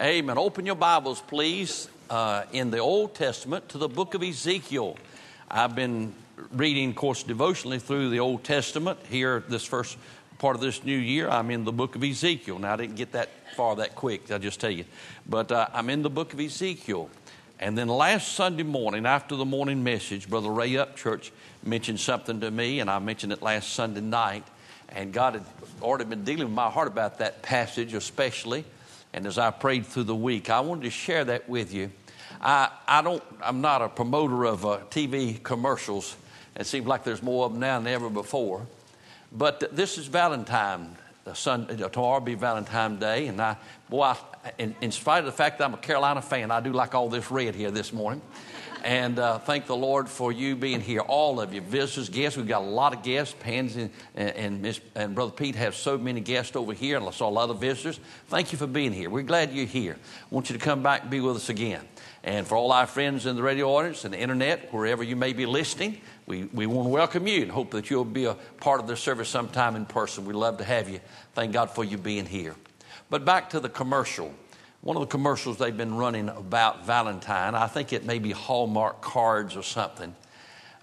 Amen. Open your Bibles, please, uh, in the Old Testament to the book of Ezekiel. I've been reading, of course, devotionally through the Old Testament. Here, this first part of this new year, I'm in the book of Ezekiel. Now, I didn't get that far that quick, I'll just tell you. But uh, I'm in the book of Ezekiel. And then last Sunday morning, after the morning message, Brother Ray Upchurch mentioned something to me, and I mentioned it last Sunday night. And God had already been dealing with my heart about that passage, especially. And as I prayed through the week, I wanted to share that with you. I, I don't, I'm not a promoter of uh, TV commercials. It seems like there's more of them now than ever before. But this is Valentine. Tomorrow will be Valentine's Day, and I, boy, I, in, in spite of the fact that I'm a Carolina fan, I do like all this red here this morning. And uh, thank the Lord for you being here, all of you, visitors, guests. We've got a lot of guests. Pansy and, and, and Brother Pete have so many guests over here, and I saw a lot of visitors. Thank you for being here. We're glad you're here. I want you to come back and be with us again. And for all our friends in the radio audience and the internet, wherever you may be listening, we, we want to welcome you and hope that you'll be a part of the service sometime in person. We'd love to have you. Thank God for you being here. But back to the commercial one of the commercials they've been running about Valentine. I think it may be Hallmark cards or something.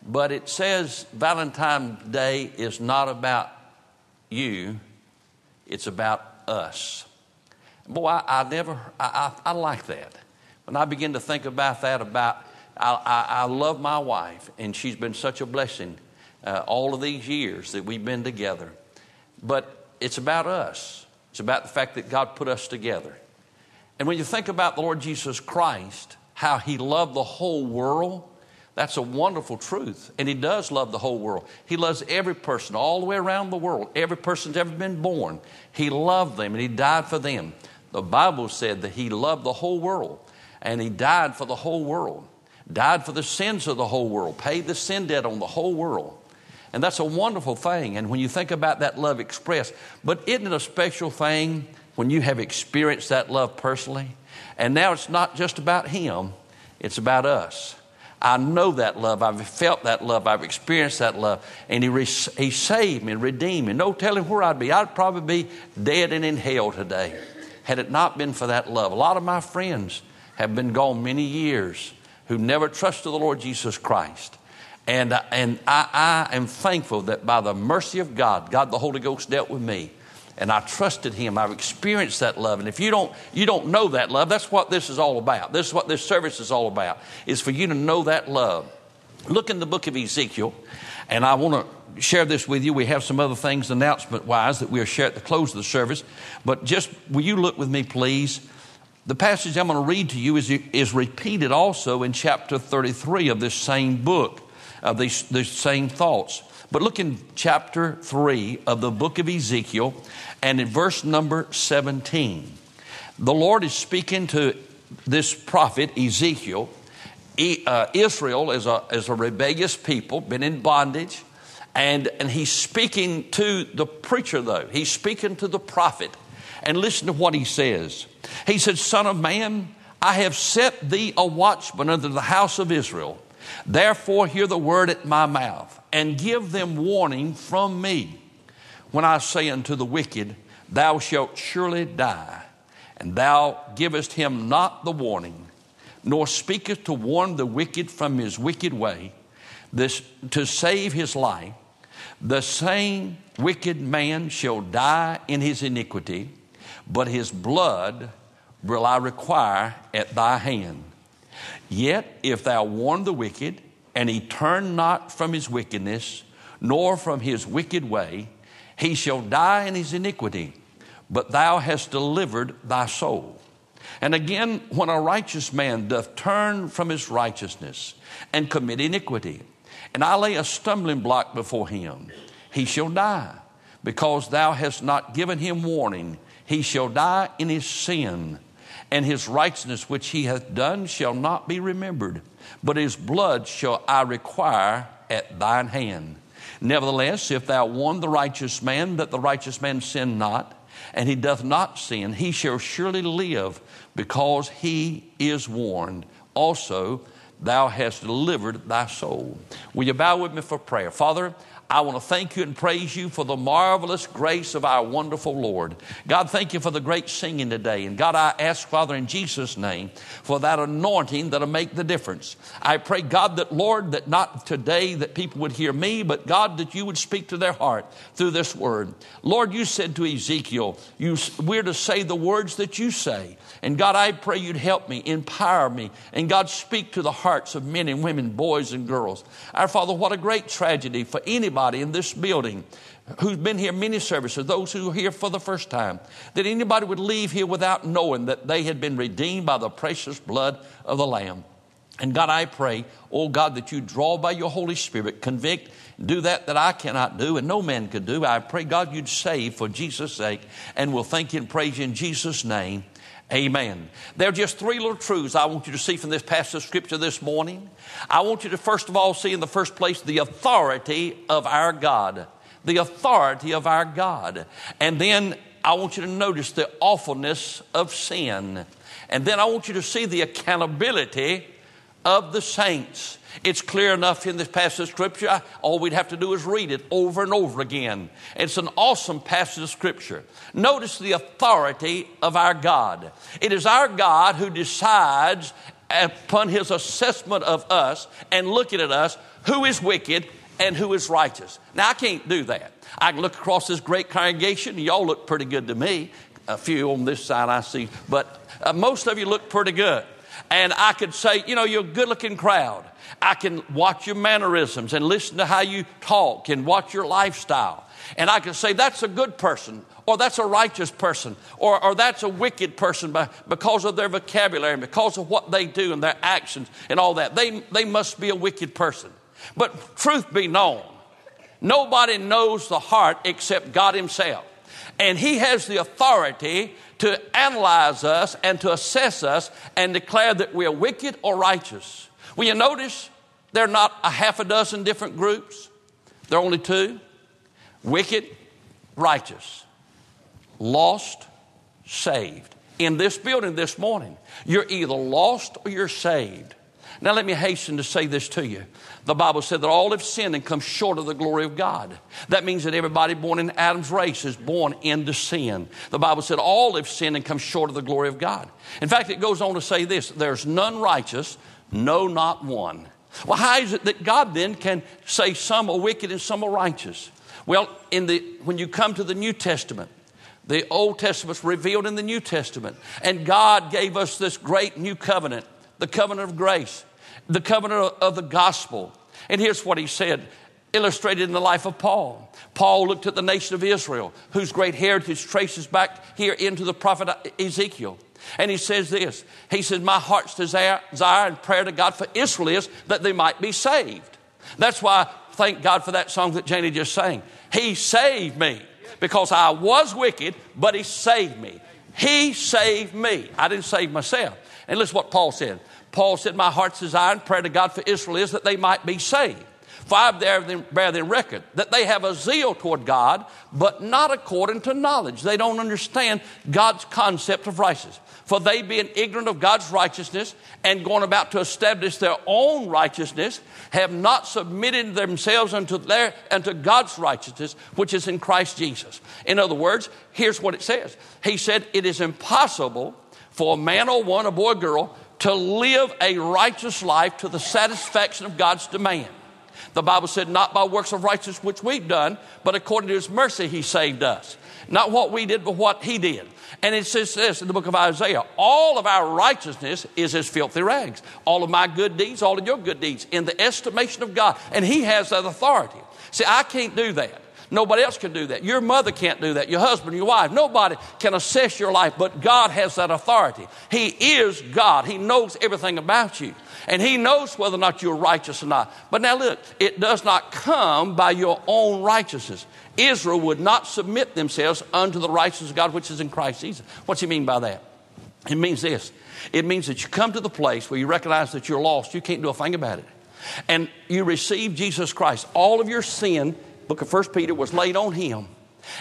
But it says Valentine's Day is not about you, it's about us. Boy, I, I never, I, I, I, like that. When I begin to think about that, about, I, I love my wife, and she's been such a blessing uh, all of these years that we've been together. But it's about us, it's about the fact that God put us together. And when you think about the Lord Jesus Christ, how he loved the whole world, that's a wonderful truth. And he does love the whole world. He loves every person all the way around the world. Every person's ever been born. He loved them and he died for them. The Bible said that he loved the whole world and he died for the whole world. Died for the sins of the whole world, paid the sin debt on the whole world. And that's a wonderful thing. And when you think about that love expressed, but isn't it a special thing when you have experienced that love personally. And now it's not just about Him, it's about us. I know that love. I've felt that love. I've experienced that love. And He, re- he saved me and redeemed me. No telling where I'd be. I'd probably be dead and in hell today had it not been for that love. A lot of my friends have been gone many years who never trusted the Lord Jesus Christ. And, uh, and I, I am thankful that by the mercy of God, God the Holy Ghost dealt with me and I trusted him. I've experienced that love. And if you don't, you don't know that love, that's what this is all about. This is what this service is all about, is for you to know that love. Look in the book of Ezekiel, and I want to share this with you. We have some other things announcement wise that we'll share at the close of the service. But just will you look with me, please? The passage I'm going to read to you is, is repeated also in chapter 33 of this same book, of these, these same thoughts. But look in chapter 3 of the book of Ezekiel, and in verse number 17, the Lord is speaking to this prophet, Ezekiel. Uh, Israel is a, is a rebellious people, been in bondage, and, and he's speaking to the preacher, though. He's speaking to the prophet. And listen to what he says. He said, Son of man, I have set thee a watchman under the house of Israel. Therefore, hear the word at my mouth, and give them warning from me when I say unto the wicked, Thou shalt surely die, and thou givest him not the warning, nor speakest to warn the wicked from his wicked way, this, to save his life, the same wicked man shall die in his iniquity, but his blood will I require at thy hand. Yet if thou warn the wicked, and he turn not from his wickedness, nor from his wicked way, he shall die in his iniquity, but thou hast delivered thy soul. And again, when a righteous man doth turn from his righteousness and commit iniquity, and I lay a stumbling block before him, he shall die, because thou hast not given him warning. He shall die in his sin, and his righteousness which he hath done shall not be remembered, but his blood shall I require at thine hand. Nevertheless, if thou warn the righteous man that the righteous man sin not, and he doth not sin, he shall surely live because he is warned. Also, thou hast delivered thy soul. Will you bow with me for prayer? Father, I want to thank you and praise you for the marvelous grace of our wonderful Lord. God, thank you for the great singing today. And God, I ask, Father, in Jesus' name, for that anointing that'll make the difference. I pray, God, that, Lord, that not today that people would hear me, but God, that you would speak to their heart through this word. Lord, you said to Ezekiel, you, we're to say the words that you say. And God, I pray you'd help me, empower me, and God, speak to the hearts of men and women, boys and girls. Our Father, what a great tragedy for anybody in this building who's been here many services, those who are here for the first time, that anybody would leave here without knowing that they had been redeemed by the precious blood of the Lamb. And God, I pray, oh God, that you draw by your Holy Spirit, convict, do that that I cannot do and no man could do. I pray, God, you'd save for Jesus' sake, and we'll thank you and praise you in Jesus' name. Amen. There are just three little truths I want you to see from this passage of Scripture this morning. I want you to first of all see in the first place the authority of our God. The authority of our God. And then I want you to notice the awfulness of sin. And then I want you to see the accountability of the saints. It's clear enough in this passage of Scripture. All we'd have to do is read it over and over again. It's an awesome passage of Scripture. Notice the authority of our God. It is our God who decides upon his assessment of us and looking at us who is wicked and who is righteous. Now, I can't do that. I can look across this great congregation, y'all look pretty good to me. A few on this side I see, but uh, most of you look pretty good. And I could say, you know, you're a good looking crowd. I can watch your mannerisms and listen to how you talk and watch your lifestyle. And I can say, that's a good person, or that's a righteous person, or, or that's a wicked person by, because of their vocabulary and because of what they do and their actions and all that. They, they must be a wicked person. But truth be known, nobody knows the heart except God Himself. And He has the authority to analyze us and to assess us and declare that we are wicked or righteous. Will you notice there are not a half a dozen different groups? There are only two wicked, righteous, lost, saved. In this building this morning, you're either lost or you're saved. Now, let me hasten to say this to you. The Bible said that all have sinned and come short of the glory of God. That means that everybody born in Adam's race is born into sin. The Bible said all have sinned and come short of the glory of God. In fact, it goes on to say this there's none righteous, no, not one. Well, how is it that God then can say some are wicked and some are righteous? Well, in the, when you come to the New Testament, the Old Testament's revealed in the New Testament, and God gave us this great new covenant, the covenant of grace, the covenant of the gospel. And here's what he said, illustrated in the life of Paul. Paul looked at the nation of Israel, whose great heritage traces back here into the prophet Ezekiel. And he says this He says, My heart's desire, and prayer to God for Israel is that they might be saved. That's why, I thank God for that song that Janie just sang. He saved me because I was wicked, but He saved me. He saved me. I didn't save myself. And listen what Paul said. Paul said, My heart's desire and prayer to God for Israel is that they might be saved. For I bear them record that they have a zeal toward God, but not according to knowledge. They don't understand God's concept of righteousness. For they, being ignorant of God's righteousness and going about to establish their own righteousness, have not submitted themselves unto, their, unto God's righteousness, which is in Christ Jesus. In other words, here's what it says He said, It is impossible for a man or one, a boy or girl, to live a righteous life to the satisfaction of God's demand. The Bible said, not by works of righteousness which we've done, but according to his mercy, he saved us. Not what we did, but what he did. And it says this in the book of Isaiah all of our righteousness is as filthy rags. All of my good deeds, all of your good deeds, in the estimation of God. And he has that authority. See, I can't do that. Nobody else can do that. Your mother can't do that. Your husband, your wife. Nobody can assess your life, but God has that authority. He is God. He knows everything about you. And He knows whether or not you're righteous or not. But now look, it does not come by your own righteousness. Israel would not submit themselves unto the righteousness of God which is in Christ Jesus. What's He mean by that? It means this it means that you come to the place where you recognize that you're lost, you can't do a thing about it. And you receive Jesus Christ. All of your sin book of First Peter was laid on him.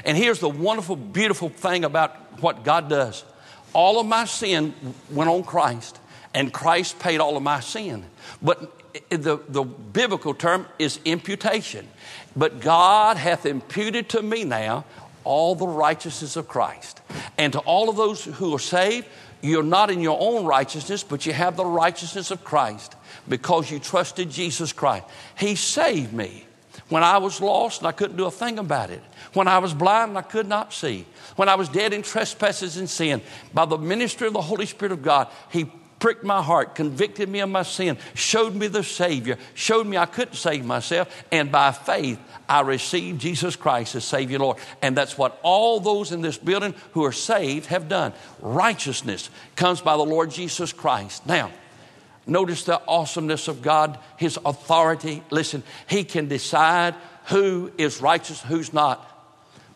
And here's the wonderful, beautiful thing about what God does. All of my sin went on Christ, And Christ paid all of my sin. But the, the biblical term is imputation. But God hath imputed to me now all the righteousness of Christ. And to all of those who are saved, you're not in your own righteousness, but you have the righteousness of Christ because you trusted Jesus Christ. He saved me when I was lost and I couldn't do a thing about it, when I was blind and I could not see, when I was dead in trespasses and sin. By the ministry of the Holy Spirit of God, He pricked my heart, convicted me of my sin, showed me the Savior, showed me I couldn't save myself, and by faith, I received Jesus Christ as Savior Lord. And that's what all those in this building who are saved have done. Righteousness comes by the Lord Jesus Christ. Now, notice the awesomeness of God, His authority. Listen, He can decide who is righteous, who's not.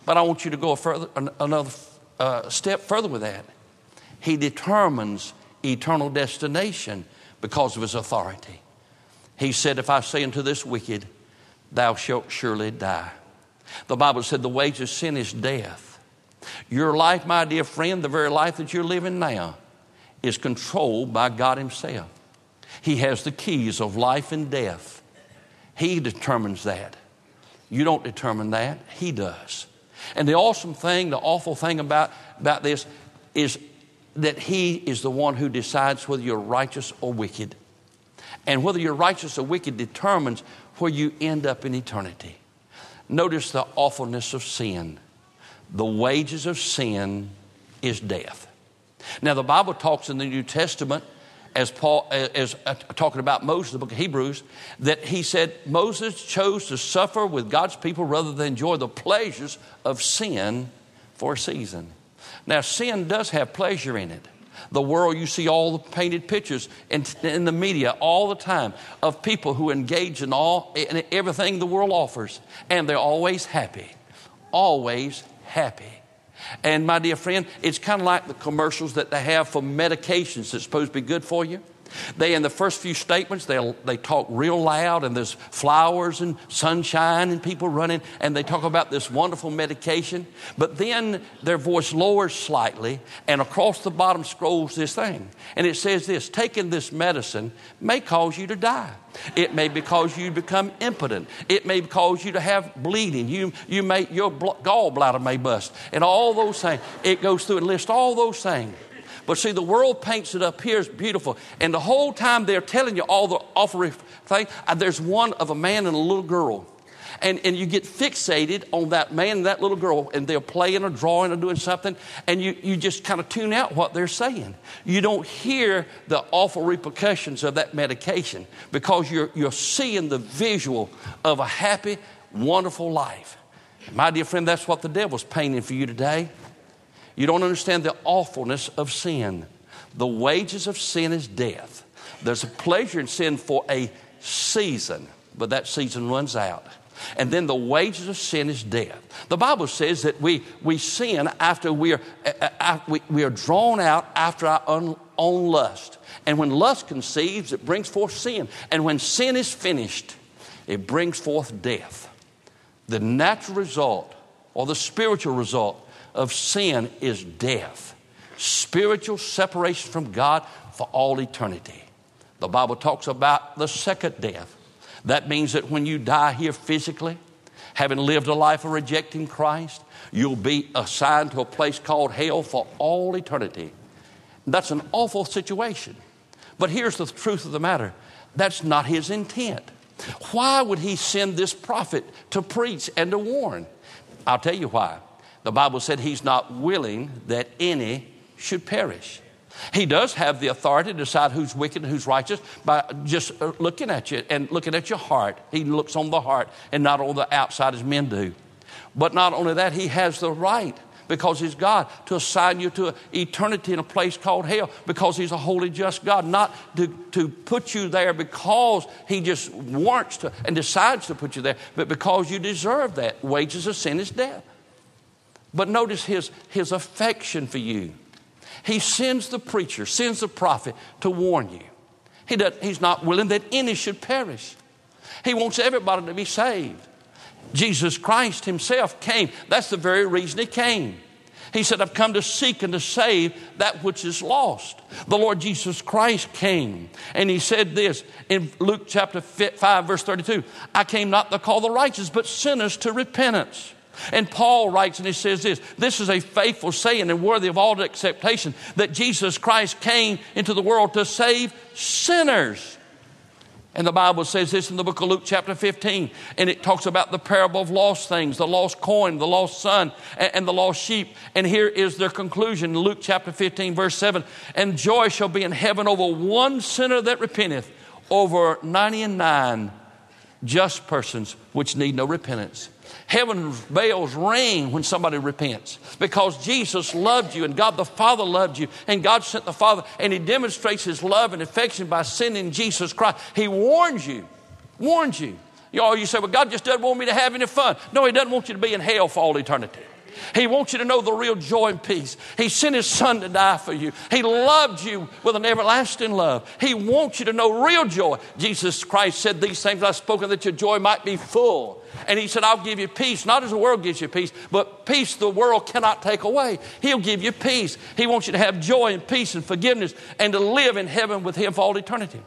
But I want you to go further, another uh, step further with that. He determines eternal destination because of his authority. He said, If I say unto this wicked, thou shalt surely die. The Bible said, The wage of sin is death. Your life, my dear friend, the very life that you're living now, is controlled by God Himself. He has the keys of life and death. He determines that. You don't determine that, He does. And the awesome thing, the awful thing about, about this is that He is the one who decides whether you're righteous or wicked. And whether you're righteous or wicked determines where you end up in eternity. Notice the awfulness of sin. The wages of sin is death. Now, the Bible talks in the New Testament, as Paul as uh, talking about Moses, the book of Hebrews, that he said Moses chose to suffer with God's people rather than enjoy the pleasures of sin for a season. Now, sin does have pleasure in it. The world, you see all the painted pictures in, in the media all the time of people who engage in all in everything the world offers, and they're always happy, always happy. And my dear friend, it's kind of like the commercials that they have for medications that's supposed to be good for you. They, in the first few statements, they they talk real loud, and there's flowers and sunshine and people running, and they talk about this wonderful medication. But then their voice lowers slightly, and across the bottom scrolls this thing. And it says this Taking this medicine may cause you to die. It may cause you to become impotent. It may cause you to have bleeding. You, you may, your gallbladder may bust. And all those things. It goes through and lists all those things. But see, the world paints it up here as beautiful. And the whole time they're telling you all the awful things, uh, there's one of a man and a little girl. And, and you get fixated on that man and that little girl, and they're playing or drawing or doing something, and you, you just kind of tune out what they're saying. You don't hear the awful repercussions of that medication because you're, you're seeing the visual of a happy, wonderful life. My dear friend, that's what the devil's painting for you today. You don't understand the awfulness of sin. The wages of sin is death. There's a pleasure in sin for a season, but that season runs out. And then the wages of sin is death. The Bible says that we, we sin after we are, we, we are drawn out after our own lust. And when lust conceives, it brings forth sin. And when sin is finished, it brings forth death. The natural result or the spiritual result of sin is death, spiritual separation from God for all eternity. The Bible talks about the second death. That means that when you die here physically, having lived a life of rejecting Christ, you'll be assigned to a place called hell for all eternity. That's an awful situation. But here's the truth of the matter that's not his intent. Why would he send this prophet to preach and to warn? I'll tell you why. The Bible said he's not willing that any should perish. He does have the authority to decide who's wicked and who's righteous by just uh, looking at you and looking at your heart. He looks on the heart and not on the outside as men do. But not only that, he has the right because he's God to assign you to eternity in a place called hell because he's a holy, just God, not to, to put you there because he just wants to and decides to put you there, but because you deserve that. Wages of sin is death. But notice his, his affection for you. He sends the preacher, sends the prophet to warn you. He does, he's not willing that any should perish. He wants everybody to be saved. Jesus Christ himself came. That's the very reason he came. He said, I've come to seek and to save that which is lost. The Lord Jesus Christ came and he said this in Luke chapter 5, verse 32 I came not to call the righteous, but sinners to repentance. And Paul writes and he says this this is a faithful saying and worthy of all acceptation that Jesus Christ came into the world to save sinners. And the Bible says this in the book of Luke, chapter 15, and it talks about the parable of lost things, the lost coin, the lost son, and, the lost sheep. And here is their conclusion Luke chapter 15, verse 7 And joy shall be in heaven over one sinner that repenteth, over 99 just persons which need no repentance. Heaven's bells ring when somebody repents because Jesus loved you and God the Father loved you and God sent the Father and He demonstrates His love and affection by sending Jesus Christ. He warns you, warns you. You, know, you say, well, God just doesn't want me to have any fun. No, He doesn't want you to be in hell for all eternity. He wants you to know the real joy and peace. He sent His Son to die for you. He loved you with an everlasting love. He wants you to know real joy. Jesus Christ said these things I've spoken that your joy might be full. And he said, I'll give you peace, not as the world gives you peace, but peace the world cannot take away. He'll give you peace. He wants you to have joy and peace and forgiveness and to live in heaven with him for all eternity.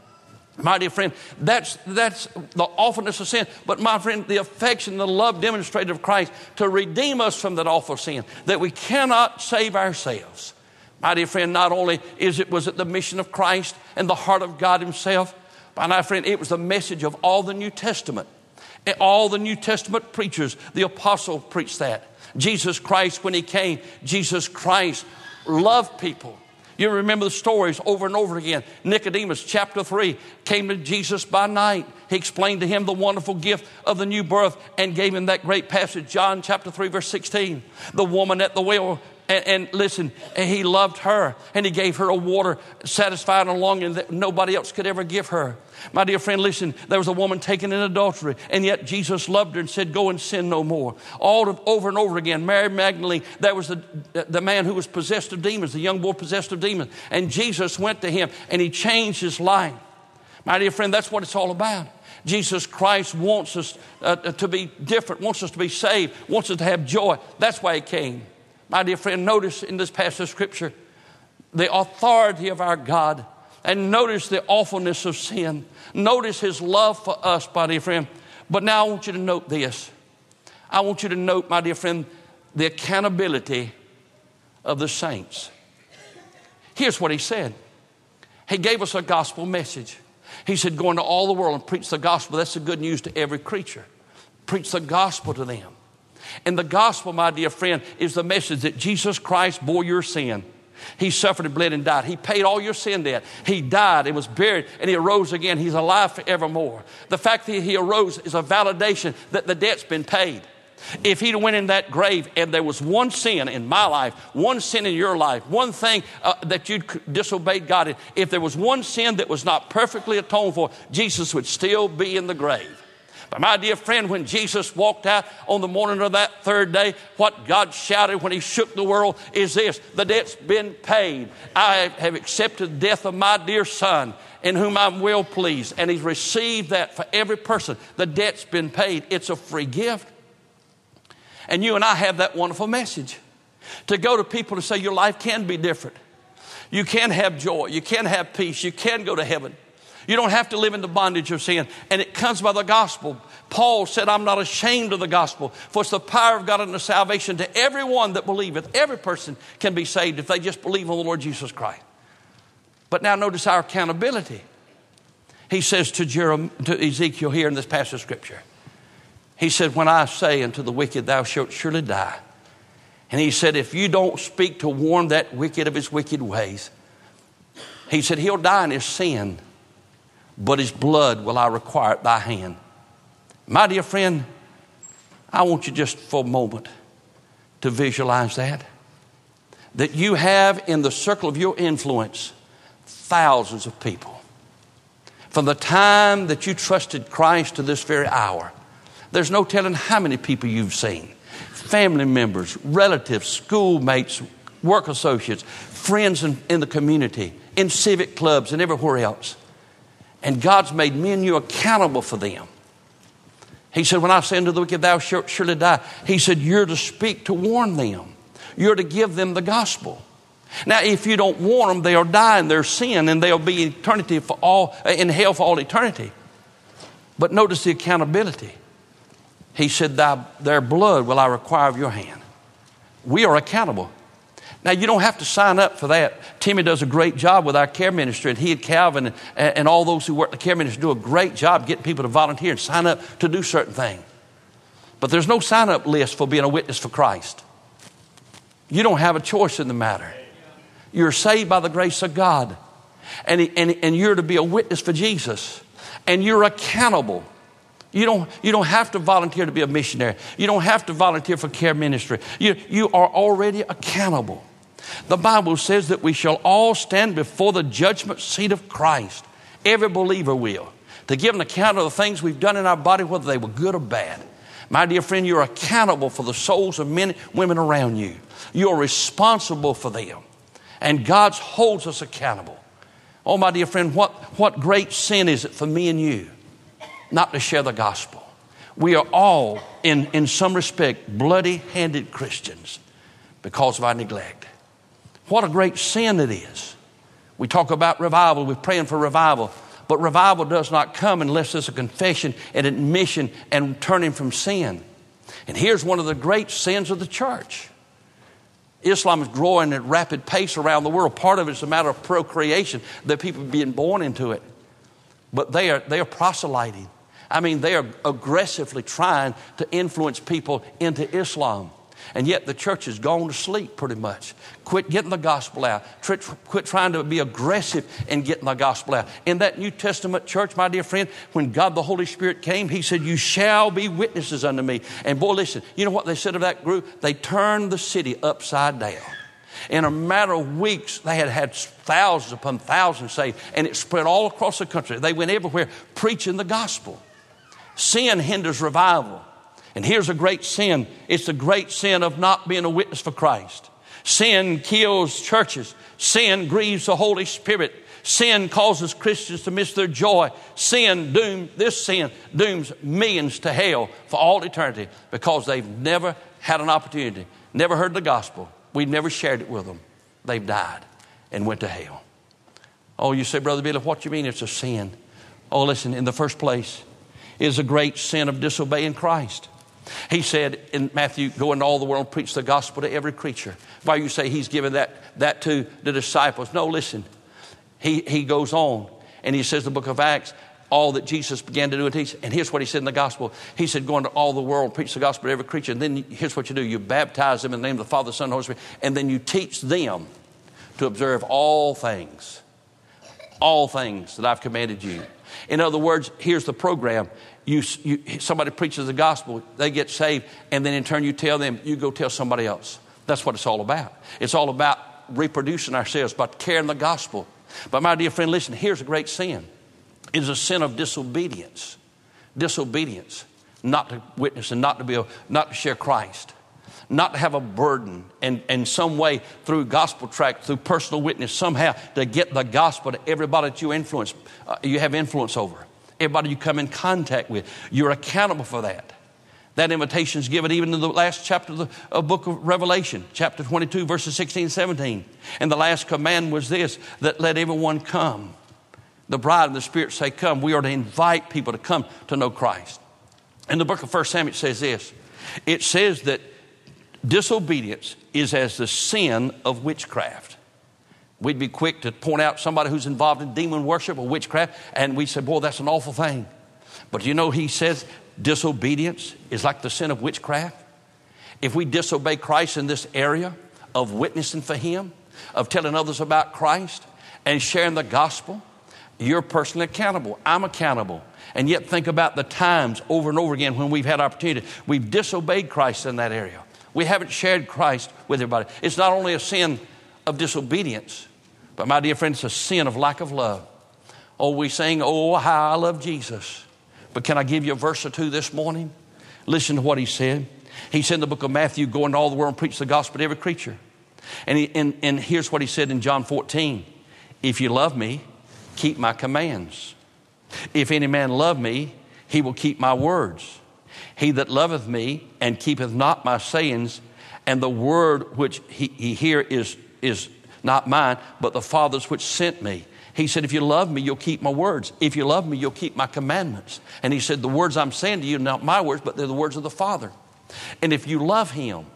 My dear friend, that's, that's the awfulness of sin. But my friend, the affection, the love demonstrated of Christ to redeem us from that awful sin, that we cannot save ourselves. My dear friend, not only is it was it the mission of Christ and the heart of God Himself, but my friend, it was the message of all the New Testament. All the New Testament preachers, the apostle preached that. Jesus Christ, when he came, Jesus Christ loved people. You remember the stories over and over again. Nicodemus, chapter 3, came to Jesus by night. He explained to him the wonderful gift of the new birth and gave him that great passage, John chapter 3, verse 16. The woman at the well and, and, listen, and he loved her and he gave her a water satisfying and longing that nobody else could ever give her. My dear friend, listen, there was a woman taken in adultery, and yet Jesus loved her and said, Go and sin no more. All of, over and over again, Mary Magdalene, there was the, the man who was possessed of demons, the young boy possessed of demons, and Jesus went to him and he changed his life. My dear friend, that's what it's all about. Jesus Christ wants us uh, to be different, wants us to be saved, wants us to have joy. That's why he came. My dear friend, notice in this passage of Scripture the authority of our God and notice the awfulness of sin. Notice his love for us, my dear friend. But now I want you to note this. I want you to note, my dear friend, the accountability of the saints. Here's what he said He gave us a gospel message. He said, Go into all the world and preach the gospel. That's the good news to every creature. Preach the gospel to them. And the gospel, my dear friend, is the message that Jesus Christ bore your sin. He suffered and bled and died. He paid all your sin debt. He died and was buried and he arose again. He's alive forevermore. The fact that he arose is a validation that the debt's been paid. If he'd went in that grave and there was one sin in my life, one sin in your life, one thing uh, that you'd disobeyed God in, if there was one sin that was not perfectly atoned for, Jesus would still be in the grave. But my dear friend, when Jesus walked out on the morning of that third day, what God shouted when he shook the world is this the debt's been paid. I have accepted the death of my dear son in whom I'm well pleased. And he's received that for every person. The debt's been paid. It's a free gift. And you and I have that wonderful message to go to people to say your life can be different. You can have joy. You can have peace. You can go to heaven. You don't have to live in the bondage of sin. And it comes by the gospel. Paul said, I'm not ashamed of the gospel, for it's the power of God the salvation to everyone that believeth. Every person can be saved if they just believe on the Lord Jesus Christ. But now notice our accountability. He says to, Jeremiah, to Ezekiel here in this passage of scripture, he said, When I say unto the wicked, thou shalt surely die. And he said, If you don't speak to warn that wicked of his wicked ways, he said, He'll die in his sin but his blood will I require at thy hand. My dear friend, I want you just for a moment to visualize that. That you have in the circle of your influence thousands of people. From the time that you trusted Christ to this very hour, there's no telling how many people you've seen family members, relatives, schoolmates, work associates, friends in, in the community, in civic clubs, and everywhere else and God's made me and you accountable for them. He said, When I say unto the wicked, thou shalt surely die, he said, You're to speak to warn them. You're to give them the gospel. Now, if you don't warn them, they'll die in their sin and they'll be eternity for all, uh, in hell for all eternity. But notice the accountability. He said, Their blood will I require of your hand. We are accountable. Now, you don't have to sign up for that. Timmy does a great job with our care ministry, and he and Calvin and, and all those who work the care ministry do a great job getting people to volunteer and sign up to do certain things. But there's no sign up list for being a witness for Christ. You don't have a choice in the matter. You're saved by the grace of God, and, and, and you're to be a witness for Jesus, and you're accountable. You don't, you don't have to volunteer to be a missionary. You don't have to volunteer for care ministry. You, you are already accountable. The Bible says that we shall all stand before the judgment seat of Christ. Every believer will. To give an account of the things we've done in our body, whether they were good or bad. My dear friend, you're accountable for the souls of men women around you. You're responsible for them. And God holds us accountable. Oh, my dear friend, what, what great sin is it for me and you not to share the gospel? We are all, in, in some respect, bloody handed Christians because of our neglect. What a great sin it is. We talk about revival, we're praying for revival, but revival does not come unless there's a confession and admission and turning from sin. And here's one of the great sins of the church. Islam is growing at rapid pace around the world. Part of it is a matter of procreation, that people being born into it. But they are, they are proselyting. I mean, they are aggressively trying to influence people into Islam. And yet the church has gone to sleep pretty much. Quit getting the gospel out. Quit trying to be aggressive in getting the gospel out. In that New Testament church, my dear friend, when God the Holy Spirit came, He said, You shall be witnesses unto me. And boy, listen, you know what they said of that group? They turned the city upside down. In a matter of weeks, they had had thousands upon thousands saved, and it spread all across the country. They went everywhere preaching the gospel. Sin hinders revival. And here's a great sin it's the great sin of not being a witness for Christ. Sin kills churches, sin grieves the Holy Spirit. Sin causes Christians to miss their joy. Sin doom this sin dooms millions to hell for all eternity because they've never had an opportunity, never heard the gospel. We've never shared it with them. They've died and went to hell. Oh, you say, Brother Billy, what do you mean it's a sin? Oh, listen, in the first place, is a great sin of disobeying Christ. He said in Matthew, go into all the world and preach the gospel to every creature. Why you say he's given that, that to the disciples? No, listen. He, he goes on and he says the book of Acts, all that Jesus began to do and teach. And here's what he said in the gospel. He said, go into all the world, preach the gospel to every creature. And then here's what you do. You baptize them in the name of the Father, the Son, and Holy Spirit. And then you teach them to observe all things, all things that I've commanded you. In other words, here's the program you, you, somebody preaches the gospel, they get saved, and then in turn you tell them, you go tell somebody else. That's what it's all about. It's all about reproducing ourselves by carrying the gospel. But my dear friend, listen, here's a great sin. It is a sin of disobedience. Disobedience. Not to witness and not to be a, not to share Christ. Not to have a burden and in some way through gospel tract, through personal witness, somehow to get the gospel to everybody that you influence, uh, you have influence over everybody you come in contact with. You're accountable for that. That invitation is given even in the last chapter of the of book of Revelation, chapter 22, verses 16 and 17. And the last command was this that let everyone come. The bride and the Spirit say, Come. We are to invite people to come to know Christ. In the book of 1 Samuel, it says this it says that disobedience is as the sin of witchcraft. We'd be quick to point out somebody who's involved in demon worship or witchcraft, and we say, Boy, that's an awful thing. But you know, he says disobedience is like the sin of witchcraft. If we disobey Christ in this area of witnessing for him, of telling others about Christ and sharing the gospel, you're personally accountable. I'm accountable. And yet, think about the times over and over again when we've had opportunity. We've disobeyed Christ in that area. We haven't shared Christ with everybody. It's not only a sin of disobedience, but my dear friend, it's a sin of lack of love. Oh, we sing, Oh, how I love Jesus. But can I give you a verse or two this morning? Listen to what he said. He said in the book of Matthew, Go into all the world and preach the gospel to every creature. And, he, and, and here's what he said in John 14 If you love me, keep my commands. If any man love me, he will keep my words. He that loveth me and keepeth not my sayings, and the word which he, he here is, is not mine, but the Father's which sent me. He said, If you love me, you'll keep my words. If you love me, you'll keep my commandments. And he said, The words I'm saying to you, are not my words, but they're the words of the Father. And if you love him,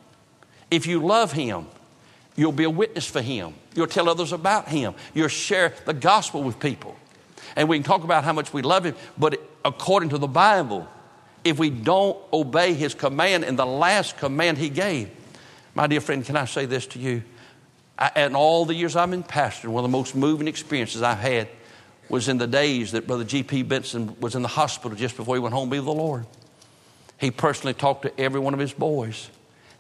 if you love him, you'll be a witness for him. You'll tell others about him. You'll share the gospel with people. And we can talk about how much we love him, but according to the Bible, if we don't obey his command and the last command he gave, my dear friend, can I say this to you? In all the years I've been pastor, one of the most moving experiences I've had was in the days that Brother G.P. Benson was in the hospital just before he went home to be with the Lord. He personally talked to every one of his boys.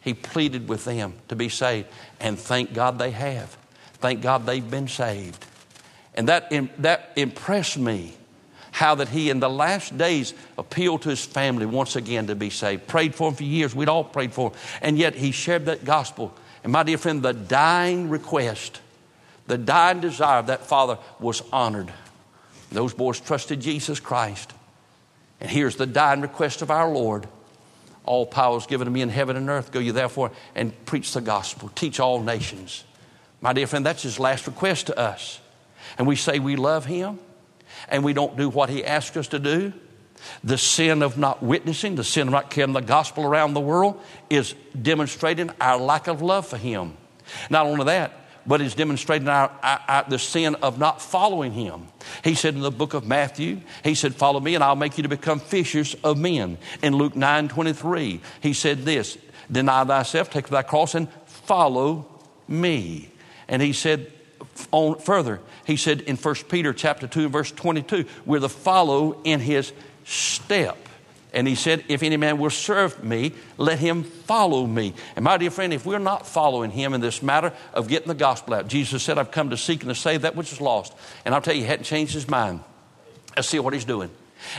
He pleaded with them to be saved, and thank God they have. Thank God they've been saved. And that, that impressed me how that he in the last days appealed to his family once again to be saved prayed for him for years we'd all prayed for him and yet he shared that gospel and my dear friend the dying request the dying desire of that father was honored. Those boys trusted jesus christ. And here's the dying request of our lord. All power is given to me in heaven and earth. Go you therefore and preach the gospel. Teach all nations. My dear friend that's his last request to us. And we say we love him and we don't do what he asks us to do, the sin of not witnessing, the sin of not carrying the gospel around the world, is demonstrating our lack of love for him. Not only that, but it's demonstrating our, our, our, the sin of not following him. He said in the book of Matthew, he said, Follow me and I'll make you to become fishers of men. In Luke 9 23, he said this Deny thyself, take thy cross, and follow me. And he said, on further, he said in 1 Peter chapter 2, verse 22, we're to follow in his step. And he said, If any man will serve me, let him follow me. And my dear friend, if we're not following him in this matter of getting the gospel out, Jesus said, I've come to seek and to save that which is lost. And I'll tell you, he hadn't changed his mind. Let's see what he's doing.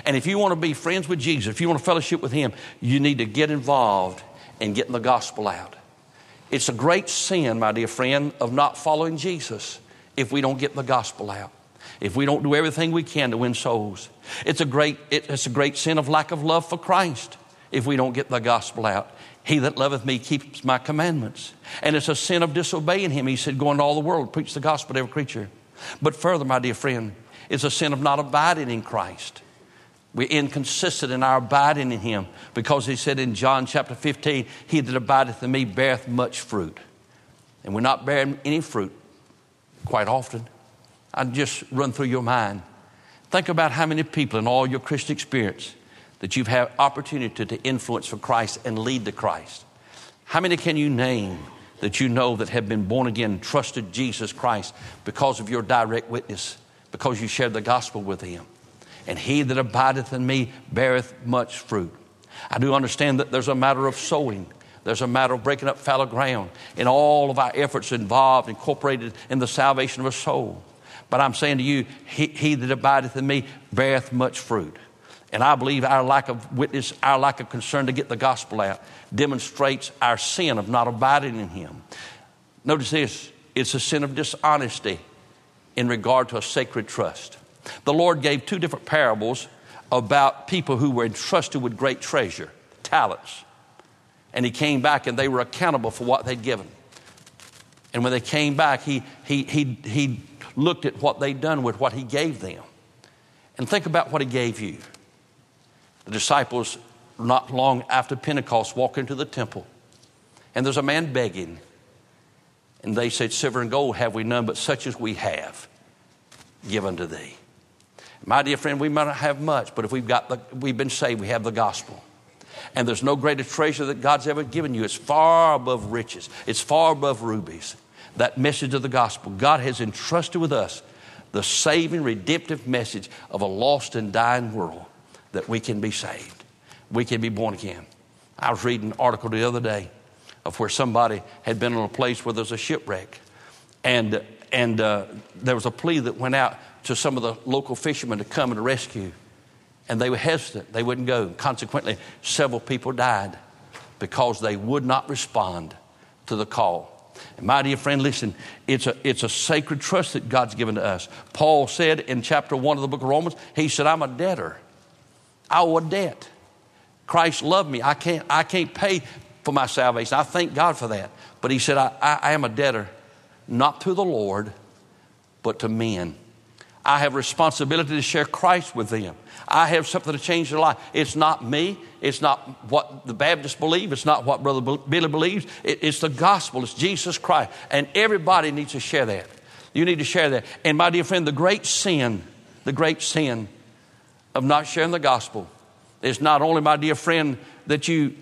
And if you want to be friends with Jesus, if you want to fellowship with him, you need to get involved in getting the gospel out. It's a great sin, my dear friend, of not following Jesus if we don't get the gospel out, if we don't do everything we can to win souls. It's a great, it's a great sin of lack of love for Christ if we don't get the gospel out. He that loveth me keeps my commandments. And it's a sin of disobeying him. He said, Go into all the world, preach the gospel to every creature. But further, my dear friend, it's a sin of not abiding in Christ. We're inconsistent in our abiding in him because he said in John chapter 15, He that abideth in me beareth much fruit. And we're not bearing any fruit quite often. I'd just run through your mind. Think about how many people in all your Christian experience that you've had opportunity to influence for Christ and lead to Christ. How many can you name that you know that have been born again, trusted Jesus Christ because of your direct witness, because you shared the gospel with him? And he that abideth in me beareth much fruit. I do understand that there's a matter of sowing. There's a matter of breaking up fallow ground in all of our efforts involved, incorporated in the salvation of a soul. But I'm saying to you, he, he that abideth in me beareth much fruit. And I believe our lack of witness, our lack of concern to get the gospel out, demonstrates our sin of not abiding in Him. Notice this it's a sin of dishonesty in regard to a sacred trust. The Lord gave two different parables about people who were entrusted with great treasure, talents. And he came back and they were accountable for what they'd given. And when they came back, he, he, he, he looked at what they'd done with what he gave them. And think about what he gave you. The disciples, not long after Pentecost, walk into the temple. And there's a man begging. And they said, Silver and gold have we none, but such as we have, give unto thee. My dear friend, we might not have much, but if we've, got the, we've been saved, we have the gospel. And there's no greater treasure that God's ever given you. It's far above riches, it's far above rubies. That message of the gospel. God has entrusted with us the saving, redemptive message of a lost and dying world that we can be saved. We can be born again. I was reading an article the other day of where somebody had been in a place where there's a shipwreck. And, and uh, there was a plea that went out to some of the local fishermen to come and rescue. And they were hesitant, they wouldn't go. Consequently, several people died because they would not respond to the call. And my dear friend, listen, it's a, it's a sacred trust that God's given to us. Paul said in chapter 1 of the book of Romans, he said, I'm a debtor. I owe a debt. Christ loved me. I can't, I can't pay for my salvation. I thank God for that. But he said, I, I, I am a debtor, not to the Lord, but to men. I have responsibility to share Christ with them. I have something to change their life. It's not me. It's not what the Baptists believe. It's not what Brother Billy believes. It, it's the gospel. It's Jesus Christ. And everybody needs to share that. You need to share that. And my dear friend, the great sin, the great sin of not sharing the gospel is not only, my dear friend, that you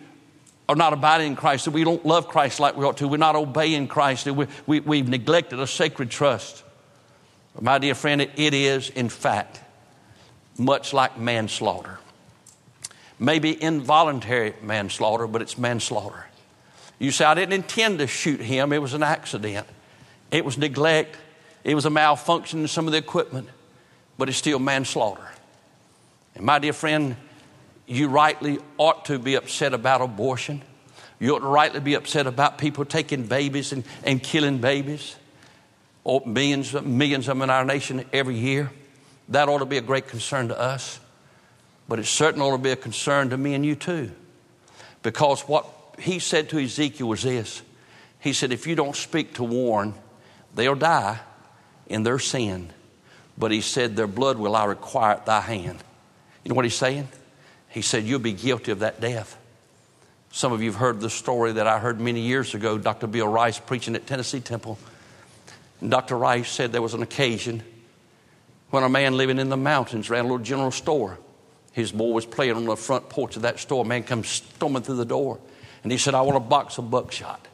are not abiding in Christ, that we don't love Christ like we ought to, we're not obeying Christ, that we, we, we've neglected a sacred trust. My dear friend, it, it is, in fact, much like manslaughter. Maybe involuntary manslaughter, but it's manslaughter. You say, I didn't intend to shoot him, it was an accident. It was neglect, it was a malfunction in some of the equipment, but it's still manslaughter. And my dear friend, you rightly ought to be upset about abortion. You ought to rightly be upset about people taking babies and, and killing babies. Or millions, millions of them in our nation every year. That ought to be a great concern to us. But it certainly ought to be a concern to me and you too. Because what he said to Ezekiel was this He said, If you don't speak to warn, they'll die in their sin. But he said, Their blood will I require at thy hand. You know what he's saying? He said, You'll be guilty of that death. Some of you have heard the story that I heard many years ago, Dr. Bill Rice preaching at Tennessee Temple. And Dr. Rice said there was an occasion when a man living in the mountains ran a little general store. His boy was playing on the front porch of that store. A man comes storming through the door. And he said, I want a box of buckshot.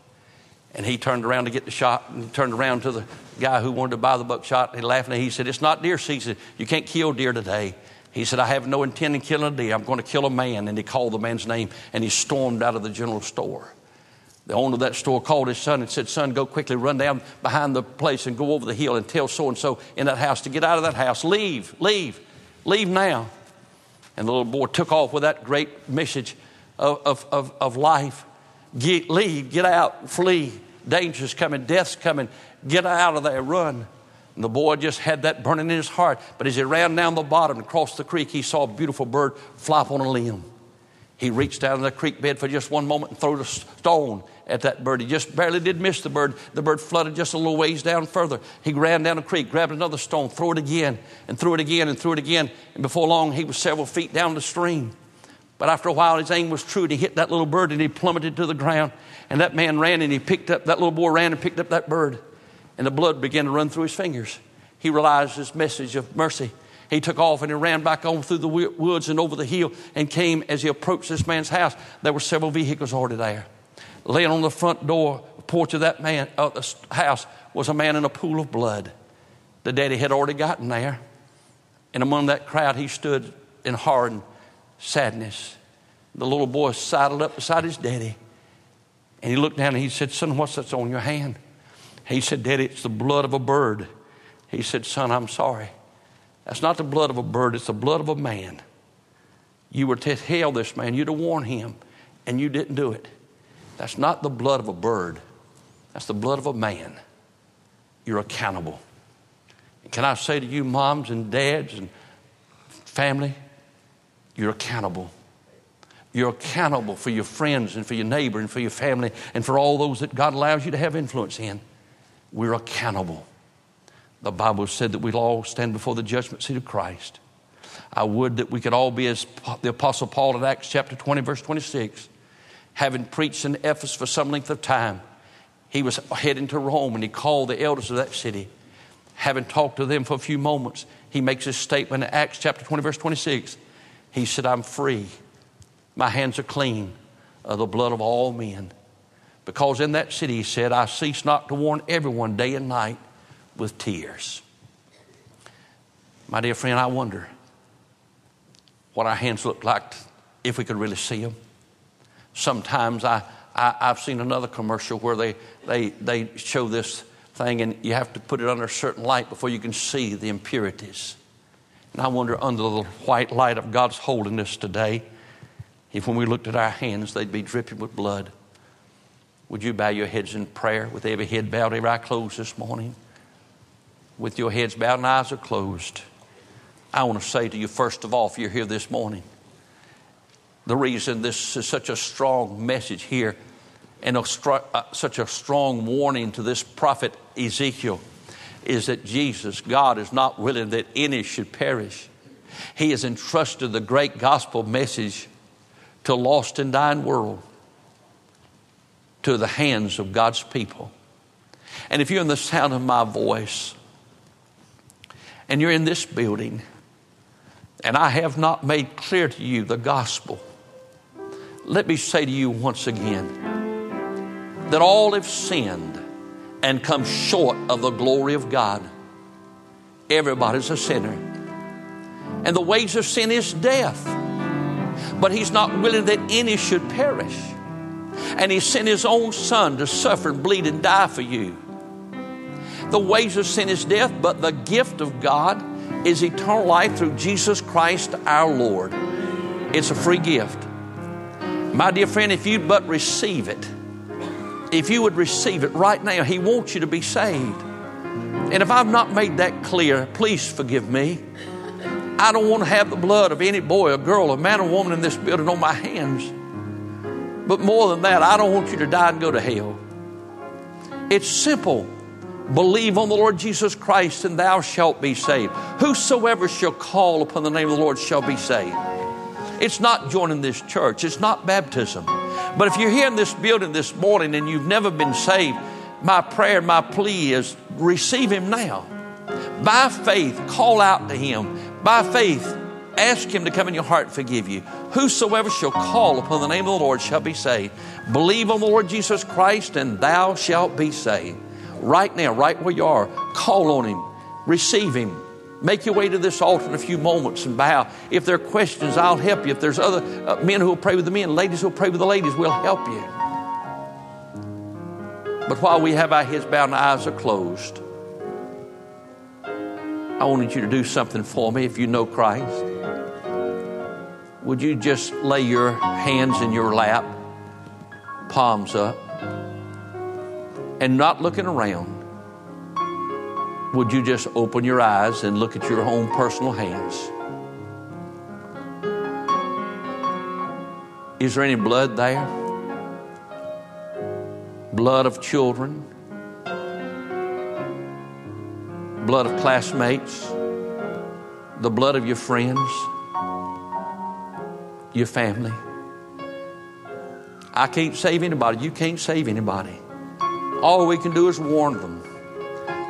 And he turned around to get the shot and turned around to the guy who wanted to buy the buckshot. And he laughed and he said, It's not deer season. You can't kill deer today. He said, I have no intent in killing a deer. I'm going to kill a man. And he called the man's name and he stormed out of the general store. The owner of that store called his son and said, Son, go quickly, run down behind the place and go over the hill and tell so and so in that house to get out of that house. Leave, leave, leave now. And the little boy took off with that great message of, of, of, of life. Get, leave, get out, flee. Danger's coming, death's coming. Get out of there, run. And the boy just had that burning in his heart. But as he ran down the bottom and the creek, he saw a beautiful bird flop on a limb. He reached down in the creek bed for just one moment and threw a stone at that bird. He just barely did miss the bird. The bird flooded just a little ways down further. He ran down the creek, grabbed another stone, threw it again, and threw it again, and threw it again. And before long, he was several feet down the stream. But after a while, his aim was true, and he hit that little bird and he plummeted to the ground. And that man ran and he picked up, that little boy ran and picked up that bird and the blood began to run through his fingers. He realized his message of mercy. He took off and he ran back on through the woods and over the hill and came as he approached this man's house. There were several vehicles already there. Laying on the front door porch of that man uh, the house was a man in a pool of blood. The daddy had already gotten there, and among that crowd he stood in hard sadness. The little boy sidled up beside his daddy, and he looked down and he said, "Son, what's that's on your hand?" He said, Daddy, it's the blood of a bird. He said, Son, I'm sorry. That's not the blood of a bird, it's the blood of a man. You were to tell this man, you to warn him, and you didn't do it. That's not the blood of a bird, that's the blood of a man. You're accountable. And can I say to you, moms and dads and family, you're accountable. You're accountable for your friends and for your neighbor and for your family and for all those that God allows you to have influence in we're accountable. The Bible said that we'll all stand before the judgment seat of Christ. I would that we could all be as the Apostle Paul in Acts chapter 20, verse 26. Having preached in Ephesus for some length of time, he was heading to Rome and he called the elders of that city. Having talked to them for a few moments, he makes his statement in Acts chapter 20, verse 26. He said, I'm free. My hands are clean of the blood of all men. Because in that city, he said, I cease not to warn everyone day and night with tears. My dear friend, I wonder what our hands look like if we could really see them. Sometimes I, I, have seen another commercial where they, they, they show this thing and you have to put it under a certain light before you can see the impurities. And I wonder, under the white light of God's holiness today, if when we looked at our hands, they'd be dripping with blood. Would you bow your heads in prayer with every head bowed, every eye closed this morning? With your heads bowed and eyes are closed. I want to say to you, first of all, if you're here this morning, the reason this is such a strong message here and a str- uh, such a strong warning to this prophet Ezekiel is that Jesus, God, is not willing that any should perish. He has entrusted the great gospel message to lost and dying world to the hands of God's people. And if you're in the sound of my voice and you're in this building and I have not made clear to you the gospel, let me say to you once again that all have sinned and come short of the glory of God. Everybody's a sinner. And the wages of sin is death. But He's not willing that any should perish. And He sent His own Son to suffer and bleed and die for you. The wages of sin is death, but the gift of God is eternal life through Jesus Christ our Lord. It's a free gift. My dear friend, if you'd but receive it, if you would receive it right now, He wants you to be saved. And if I've not made that clear, please forgive me. I don't want to have the blood of any boy or girl, a man or woman in this building on my hands. But more than that, I don't want you to die and go to hell. It's simple. Believe on the Lord Jesus Christ, and thou shalt be saved. Whosoever shall call upon the name of the Lord shall be saved. It's not joining this church, it's not baptism. But if you're here in this building this morning and you've never been saved, my prayer, my plea is receive Him now. By faith, call out to Him. By faith, ask Him to come in your heart and forgive you. Whosoever shall call upon the name of the Lord shall be saved. Believe on the Lord Jesus Christ, and thou shalt be saved. Right now, right where you are, call on Him, receive Him. Make your way to this altar in a few moments and bow. If there are questions, I'll help you. If there's other uh, men who will pray with the men, ladies who will pray with the ladies, we'll help you. But while we have our heads bowed and eyes are closed, I wanted you to do something for me if you know Christ. Would you just lay your hands in your lap, palms up, and not looking around? Would you just open your eyes and look at your own personal hands? Is there any blood there? Blood of children? Blood of classmates? The blood of your friends? Your family? I can't save anybody. You can't save anybody. All we can do is warn them.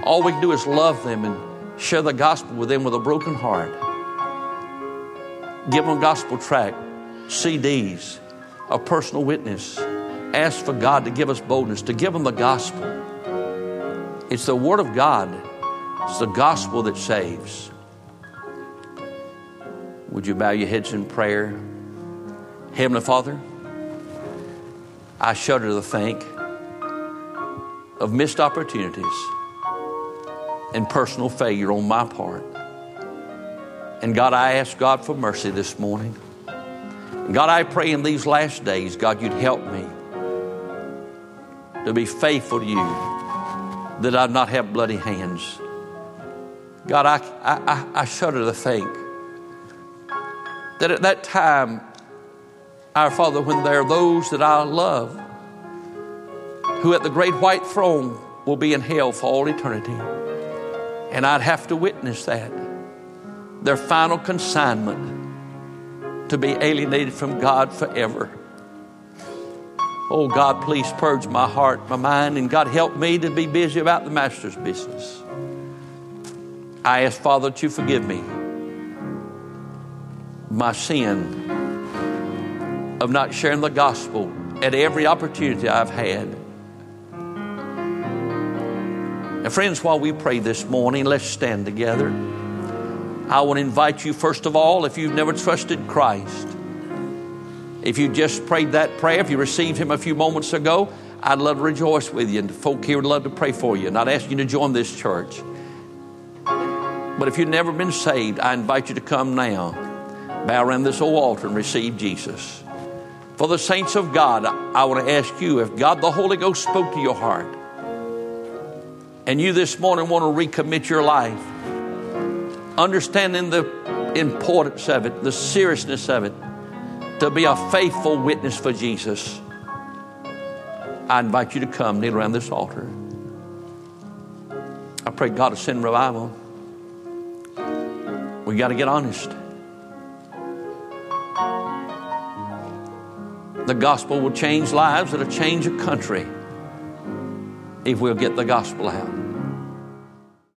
All we can do is love them and share the gospel with them with a broken heart. Give them gospel tract, CDs, a personal witness. Ask for God to give us boldness, to give them the gospel. It's the Word of God, it's the gospel that saves. Would you bow your heads in prayer? Heavenly Father, I shudder to think of missed opportunities and personal failure on my part. And God, I ask God for mercy this morning. God, I pray in these last days, God, you'd help me to be faithful to you, that I'd not have bloody hands. God, I, I, I shudder to think that at that time, our Father, when there are those that I love who at the great white throne will be in hell for all eternity. And I'd have to witness that. Their final consignment to be alienated from God forever. Oh God, please purge my heart, my mind, and God help me to be busy about the Master's business. I ask, Father, that you forgive me my sin of not sharing the gospel at every opportunity I've had. And friends, while we pray this morning, let's stand together. I want to invite you, first of all, if you've never trusted Christ, if you just prayed that prayer, if you received Him a few moments ago, I'd love to rejoice with you, and the folk here would love to pray for you. Not asking you to join this church. But if you've never been saved, I invite you to come now, bow around this old altar, and receive Jesus. For the saints of God, I want to ask you if God the Holy Ghost spoke to your heart, and you this morning want to recommit your life, understanding the importance of it, the seriousness of it, to be a faithful witness for Jesus. I invite you to come kneel around this altar. I pray God to send revival. We got to get honest. The gospel will change lives, it'll change a country if we'll get the gospel out.